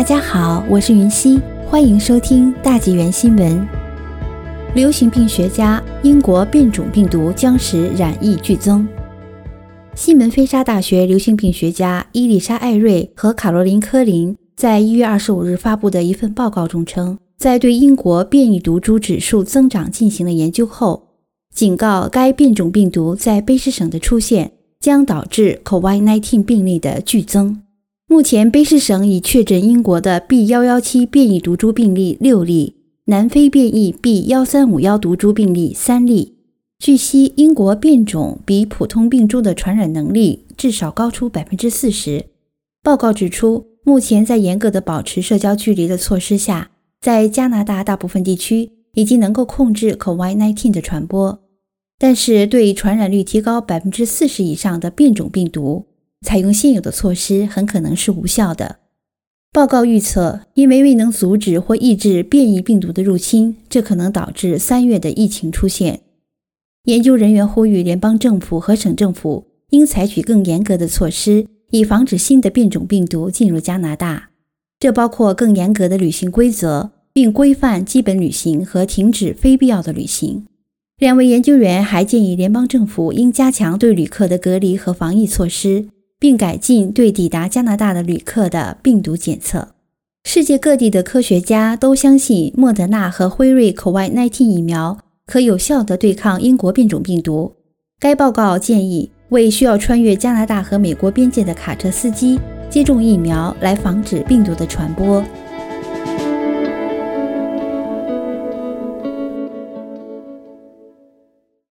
大家好，我是云溪，欢迎收听大纪元新闻。流行病学家：英国变种病毒将使染疫剧增。西门菲沙大学流行病学家伊丽莎·艾瑞和卡罗琳·科林在一月二十五日发布的一份报告中称，在对英国变异毒株指数增长进行了研究后，警告该变种病毒在卑诗省的出现将导致 COVID-19 病例的剧增。目前，卑诗省已确诊英国的 B.1.1.7 变异毒株病例六例，南非变异 B.1.3.5.1 毒株病例三例。据悉，英国变种比普通病株的传染能力至少高出百分之四十。报告指出，目前在严格的保持社交距离的措施下，在加拿大大部分地区已经能够控制 COVID-19 的传播，但是对传染率提高百分之四十以上的变种病毒。采用现有的措施很可能是无效的。报告预测，因为未能阻止或抑制变异病毒的入侵，这可能导致三月的疫情出现。研究人员呼吁联邦政府和省政府应采取更严格的措施，以防止新的变种病毒进入加拿大。这包括更严格的旅行规则，并规范基本旅行和停止非必要的旅行。两位研究员还建议联邦政府应加强对旅客的隔离和防疫措施。并改进对抵达加拿大的旅客的病毒检测。世界各地的科学家都相信莫德纳和辉瑞 COVID-19 疫苗可有效地对抗英国变种病毒。该报告建议为需要穿越加拿大和美国边界的卡车司机接种疫苗，来防止病毒的传播。